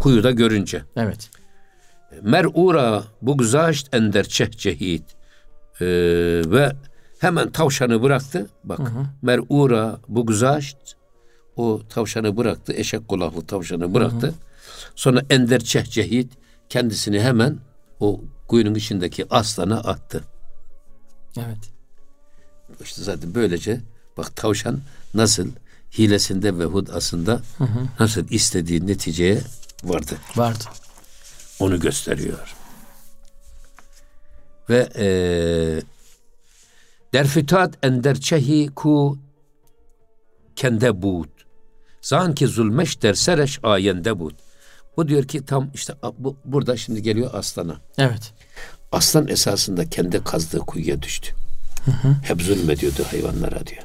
Speaker 2: kuyuda görünce.
Speaker 1: Evet.
Speaker 2: Mer'ura bu güzaşt ender çeh cehid. Ee, ve hemen tavşanı bıraktı. Bak mer'ura bu güzaşt o tavşanı bıraktı. Eşek kulaklı tavşanı bıraktı. Sonra ender çeh cehid kendisini hemen o kuyunun içindeki aslana attı.
Speaker 1: Evet.
Speaker 2: İşte zaten böylece bak tavşan nasıl hilesinde ve hudasında nasıl istediği neticeye vardı.
Speaker 1: Vardı.
Speaker 2: Onu gösteriyor. Ve eee derfütat enderçehi ku kende bud. Zanki zulmeş dersereş ayende bud. Bu diyor ki tam işte bu, burada şimdi geliyor aslana.
Speaker 1: Evet.
Speaker 2: Aslan esasında kendi kazdığı kuyuya düştü. Hep zulmediyordu hayvanlara diyor.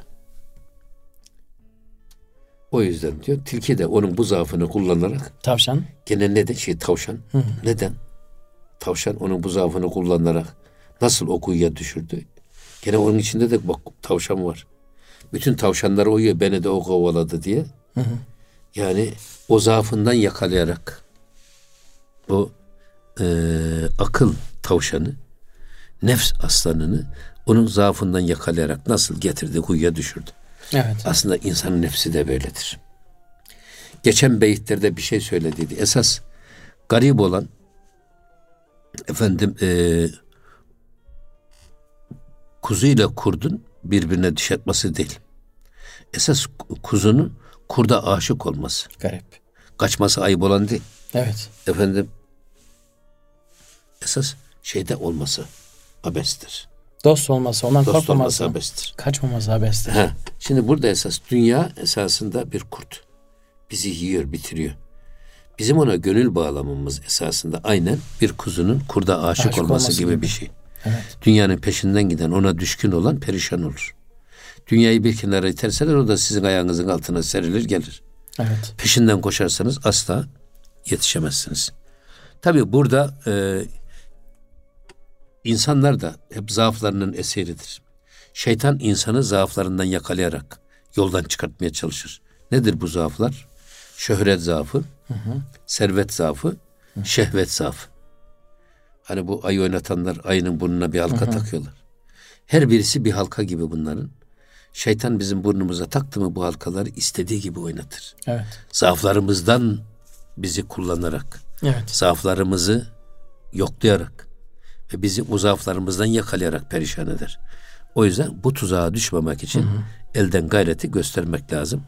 Speaker 2: O yüzden diyor tilki de onun bu zaafını kullanarak
Speaker 1: Tavşan.
Speaker 2: Gene neden şey tavşan? Neden? Tavşan onun bu zaafını kullanarak nasıl o kuyuya düşürdü? Gene onun içinde de bak tavşan var. Bütün tavşanlar uyuyor beni de o kovaladı diye. Yani o zaafından yakalayarak o e, akıl tavşanı, nefs aslanını onun zaafından yakalayarak nasıl getirdi kuyuya düşürdü.
Speaker 1: Evet.
Speaker 2: Aslında insanın nefsi de böyledir. Geçen beyitlerde bir şey söylediydi. Esas garip olan efendim e, kuzuyla kurdun birbirine düşetmesi değil. Esas kuzunun kurda aşık olması.
Speaker 1: Garip.
Speaker 2: Kaçması ayıp olan değil.
Speaker 1: Evet.
Speaker 2: Efendim esas şeyde olması abestir.
Speaker 1: Dost olması, ondan
Speaker 2: Dost
Speaker 1: korkmaması.
Speaker 2: abestir.
Speaker 1: Kaçmaması abestir.
Speaker 2: Ha, şimdi burada esas dünya esasında bir kurt. Bizi yiyor, bitiriyor. Bizim ona gönül bağlamamız esasında aynen bir kuzunun kurda aşık,
Speaker 1: Aşık
Speaker 2: olması,
Speaker 1: olması
Speaker 2: gibi,
Speaker 1: gibi.
Speaker 2: bir şey.
Speaker 1: Evet.
Speaker 2: Dünyanın peşinden giden, ona düşkün olan perişan olur. Dünyayı bir kenara iterseler o da sizin ayağınızın altına serilir gelir.
Speaker 1: Evet.
Speaker 2: Peşinden koşarsanız asla yetişemezsiniz. Tabi burada e, insanlar da hep zaaflarının eseridir. Şeytan insanı zaaflarından yakalayarak yoldan çıkartmaya çalışır. Nedir bu zaaflar? Şöhret zaafı, servet zaafı, şehvet zaafı. Hani bu ayı oynatanlar ayının burnuna bir halka takıyorlar. Her birisi bir halka gibi bunların. Şeytan bizim burnumuza taktı mı bu halkaları istediği gibi oynatır
Speaker 1: Evet.
Speaker 2: zaaflarımızdan bizi kullanarak,
Speaker 1: Evet.
Speaker 2: zaaflarımızı yoklayarak ve bizi o zaaflarımızdan yakalayarak perişan eder. O yüzden bu tuzağa düşmemek için elden gayreti göstermek lazım.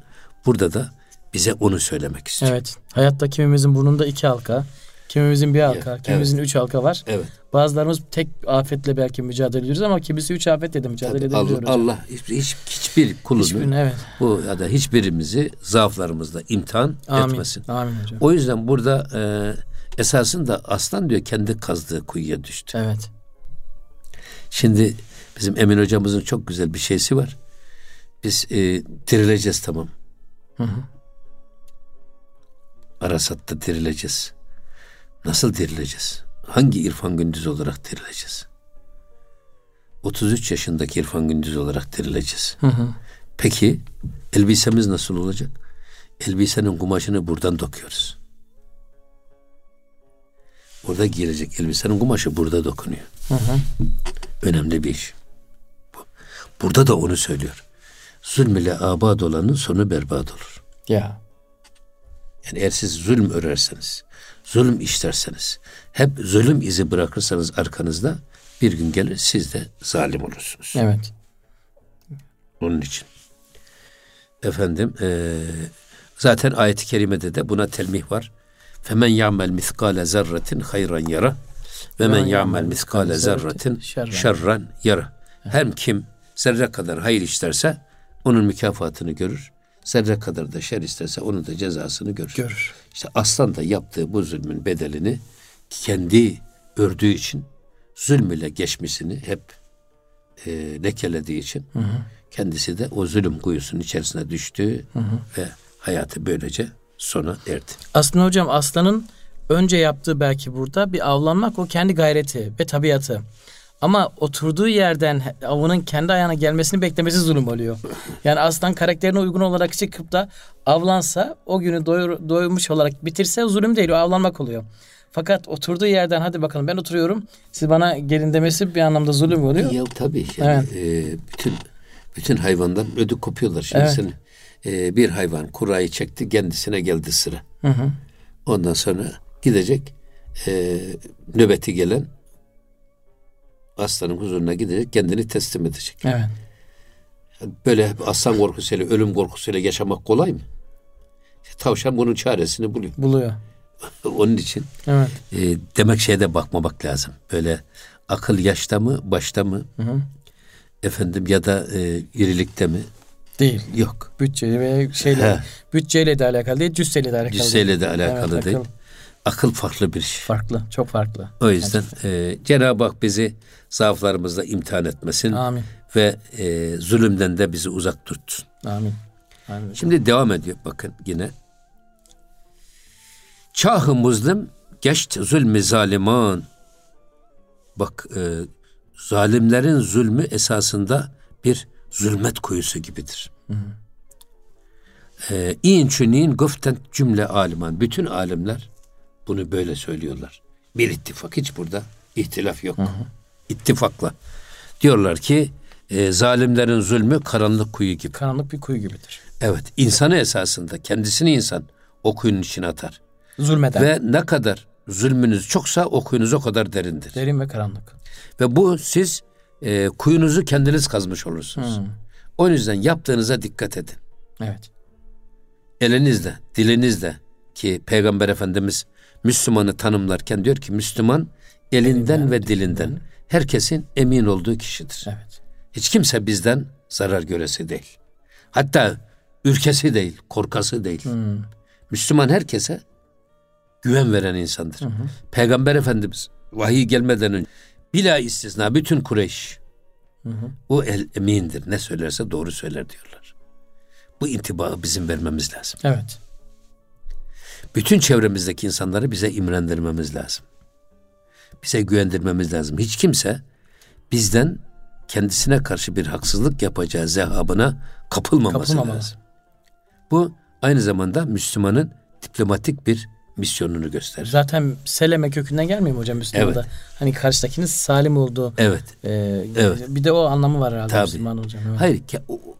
Speaker 2: Burada da bize onu söylemek istiyor.
Speaker 1: Evet. Hayatta kimimizin burnunda iki halka, kimimizin bir halka,
Speaker 2: Evet.
Speaker 1: kimimizin üç halka var.
Speaker 2: Evet.
Speaker 1: Bazılarımız tek afetle belki mücadele ediyoruz ama kimisi üç afetle de mücadele
Speaker 2: Allah,
Speaker 1: edebiliyoruz.
Speaker 2: Allah hiç, hiç- hiçbir kulunu
Speaker 1: Hiçbirini evet.
Speaker 2: bu ya da hiçbirimizi zaaflarımızla imtihan
Speaker 1: Amin.
Speaker 2: etmesin.
Speaker 1: Amin hocam.
Speaker 2: O yüzden burada e, esasında aslan diyor kendi kazdığı kuyuya düştü.
Speaker 1: Evet.
Speaker 2: Şimdi bizim Emin hocamızın çok güzel bir şeysi var. Biz e, dirileceğiz tamam.
Speaker 1: Hı hı.
Speaker 2: Arasat'ta dirileceğiz. Nasıl dirileceğiz? Hangi irfan gündüz olarak dirileceğiz? 33 yaşındaki İrfan Gündüz olarak dirileceğiz.
Speaker 1: Hı hı.
Speaker 2: Peki elbisemiz nasıl olacak? Elbisenin kumaşını buradan dokuyoruz. Burada giyilecek elbisenin kumaşı burada dokunuyor.
Speaker 1: Hı hı.
Speaker 2: Önemli bir iş. Bu. Burada da onu söylüyor. Zulm ile abad olanın sonu berbat olur.
Speaker 1: Ya.
Speaker 2: Yani eğer siz zulüm örerseniz, zulüm işlerseniz, hep zulüm izi bırakırsanız arkanızda bir gün gelir siz de zalim olursunuz.
Speaker 1: Evet.
Speaker 2: Onun için. Efendim eee, zaten ayet-i kerimede de buna telmih var. Femen ya'mel miskale zerretin hayran yara ve men ya'mel miskale zerretin
Speaker 1: şerran.
Speaker 2: yara. Hem kim zerre kadar hayır işlerse onun mükafatını görür. Zerre kadar da şer isterse onun da cezasını görür.
Speaker 1: Görür.
Speaker 2: İşte aslan da yaptığı bu zulmün bedelini kendi ördüğü için zulmüyle geçmişini hep e, lekelediği için kendisi de o zulüm kuyusunun içerisine düştü ve hayatı böylece sona erdi.
Speaker 1: Aslında hocam aslanın önce yaptığı belki burada bir avlanmak o kendi gayreti ve tabiatı. Ama oturduğu yerden avının kendi ayağına gelmesini beklemesi zulüm oluyor. Yani aslan karakterine uygun olarak çıkıp da avlansa o günü doyur, doymuş olarak bitirse zulüm değil o avlanmak oluyor. Fakat oturduğu yerden hadi bakalım ben oturuyorum siz bana gelin demesi bir anlamda zulüm oluyor.
Speaker 2: Ya tabii yani e, bütün bütün hayvandan ödü kopuyorlar. Şimdi
Speaker 1: Evet.
Speaker 2: sen e, bir hayvan kurayı çekti kendisine geldi sıra.
Speaker 1: Hı hı.
Speaker 2: Ondan sonra gidecek e, nöbeti gelen aslanın huzuruna gidecek kendini teslim edecek.
Speaker 1: Evet.
Speaker 2: Böyle hep aslan korkusuyla ölüm korkusuyla yaşamak kolay mı? İşte tavşan bunun çaresini buluyor.
Speaker 1: Buluyor.
Speaker 2: Onun için
Speaker 1: Evet.
Speaker 2: e, demek şeye de bakmamak lazım. Böyle akıl yaşta mı başta mı
Speaker 1: Hı hı.
Speaker 2: efendim ya da e, irilikte mi?
Speaker 1: Değil.
Speaker 2: Yok.
Speaker 1: Bütçe ve şeyle
Speaker 2: He.
Speaker 1: bütçeyle de alakalı değil, cüsseyle de alakalı.
Speaker 2: Cüsseyle
Speaker 1: değil.
Speaker 2: de alakalı
Speaker 1: Evet,
Speaker 2: değil.
Speaker 1: akıl
Speaker 2: Akıl farklı bir şey.
Speaker 1: Farklı, çok farklı.
Speaker 2: O yüzden e, Cenab-ı Hak bizi zaaflarımızla imtihan etmesin
Speaker 1: Amin.
Speaker 2: ve e, zulümden de bizi uzak tutsun.
Speaker 1: Amin. Amin.
Speaker 2: Şimdi devam ediyor bakın yine. Çahı muzlim geçt zulmü zaliman. Bak e, zalimlerin zulmü esasında bir zulmet kuyusu gibidir. E, İn çünin guften cümle aliman. Bütün alimler bunu böyle söylüyorlar. Bir ittifak hiç burada ihtilaf yok. İttifakla. Diyorlar ki e, zalimlerin zulmü karanlık kuyu gibi.
Speaker 1: Karanlık bir kuyu gibidir.
Speaker 2: Evet, insanı esasında kendisini insan o kuyunun içine atar.
Speaker 1: Zulmeden.
Speaker 2: Ve ne kadar zulmünüz çoksa o kuyunuz o kadar derindir.
Speaker 1: Derin ve karanlık.
Speaker 2: Ve bu siz e, kuyunuzu kendiniz kazmış olursunuz. O yüzden yaptığınıza dikkat edin.
Speaker 1: Evet.
Speaker 2: Elinizle, dilinizle ki Peygamber Efendimiz Müslümanı tanımlarken diyor ki Müslüman elinden, ve dilinden herkesin emin olduğu kişidir.
Speaker 1: Evet.
Speaker 2: Hiç kimse bizden zarar göresi değil. Hatta ürkesi değil, korkası değil. Müslüman herkese güven veren insandır. Peygamber Efendimiz vahiy gelmeden önce bila istisna bütün Kureyş o el emindir. Ne söylerse doğru söyler diyorlar. Bu intibaı bizim vermemiz lazım.
Speaker 1: Evet.
Speaker 2: Bütün çevremizdeki insanları bize imrendirmemiz lazım. Bize güvendirmemiz lazım. Hiç kimse bizden kendisine karşı bir haksızlık yapacağı zehabına kapılmaması
Speaker 1: Kapılmamalı.
Speaker 2: lazım. Bu aynı zamanda Müslümanın diplomatik bir misyonunu gösterir.
Speaker 1: Zaten Seleme kökünden gelmiyor mu hocam Müslüman'da?
Speaker 2: Evet.
Speaker 1: Hani karşıdakinin salim olduğu.
Speaker 2: Evet.
Speaker 1: e,
Speaker 2: Evet.
Speaker 1: Bir de o anlamı var herhalde
Speaker 2: Tabii.
Speaker 1: Müslüman hocam. Evet.
Speaker 2: Hayır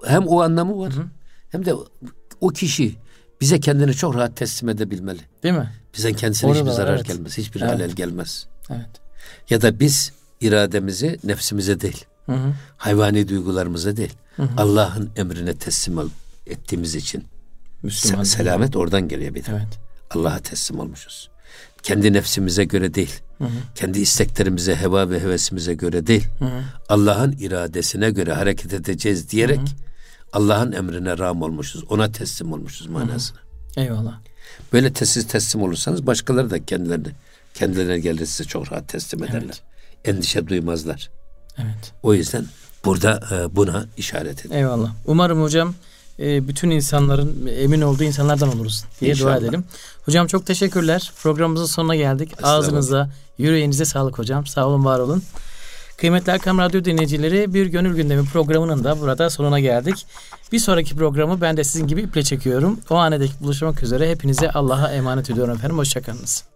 Speaker 2: hem o anlamı var hem de o kişi bize kendini çok rahat teslim edebilmeli.
Speaker 1: Değil mi?
Speaker 2: Bizden kendisine
Speaker 1: Orada
Speaker 2: hiçbir zarar
Speaker 1: evet.
Speaker 2: gelmez. Hiçbir
Speaker 1: Evet.
Speaker 2: halel gelmez.
Speaker 1: Evet.
Speaker 2: Ya da biz irademizi nefsimize değil,
Speaker 1: Hı hı.
Speaker 2: hayvani duygularımıza değil, Allah'ın emrine teslim ettiğimiz için
Speaker 1: Müslüman.
Speaker 2: se- selamet oradan geliyor bir de.
Speaker 1: Evet.
Speaker 2: Allah'a teslim olmuşuz. Kendi nefsimize göre değil, kendi isteklerimize, heva ve hevesimize göre değil, Allah'ın iradesine göre hareket edeceğiz diyerek Allah'ın emrine ram olmuşuz, ona teslim olmuşuz manasına.
Speaker 1: Eyvallah.
Speaker 2: Böyle siz teslim olursanız başkaları da kendilerine kendilerine gelir size çok rahat teslim ederler. Endişe duymazlar.
Speaker 1: Evet.
Speaker 2: O yüzden burada e, buna işaret edin.
Speaker 1: Eyvallah. Umarım hocam e, bütün insanların emin olduğu insanlardan oluruz diye dua
Speaker 2: İnşallah.
Speaker 1: edelim. Hocam çok teşekkürler. Programımızın sonuna geldik. Ağzınıza, yüreğinize sağlık hocam. Sağ olun, var olun. Kıymetli Erkam Radyo dinleyicileri bir gönül gündemi programının da burada sonuna geldik. Bir sonraki programı ben de sizin gibi iple çekiyorum. O anedeki buluşmak üzere hepinize Allah'a emanet ediyorum efendim. Hoşçakalınız.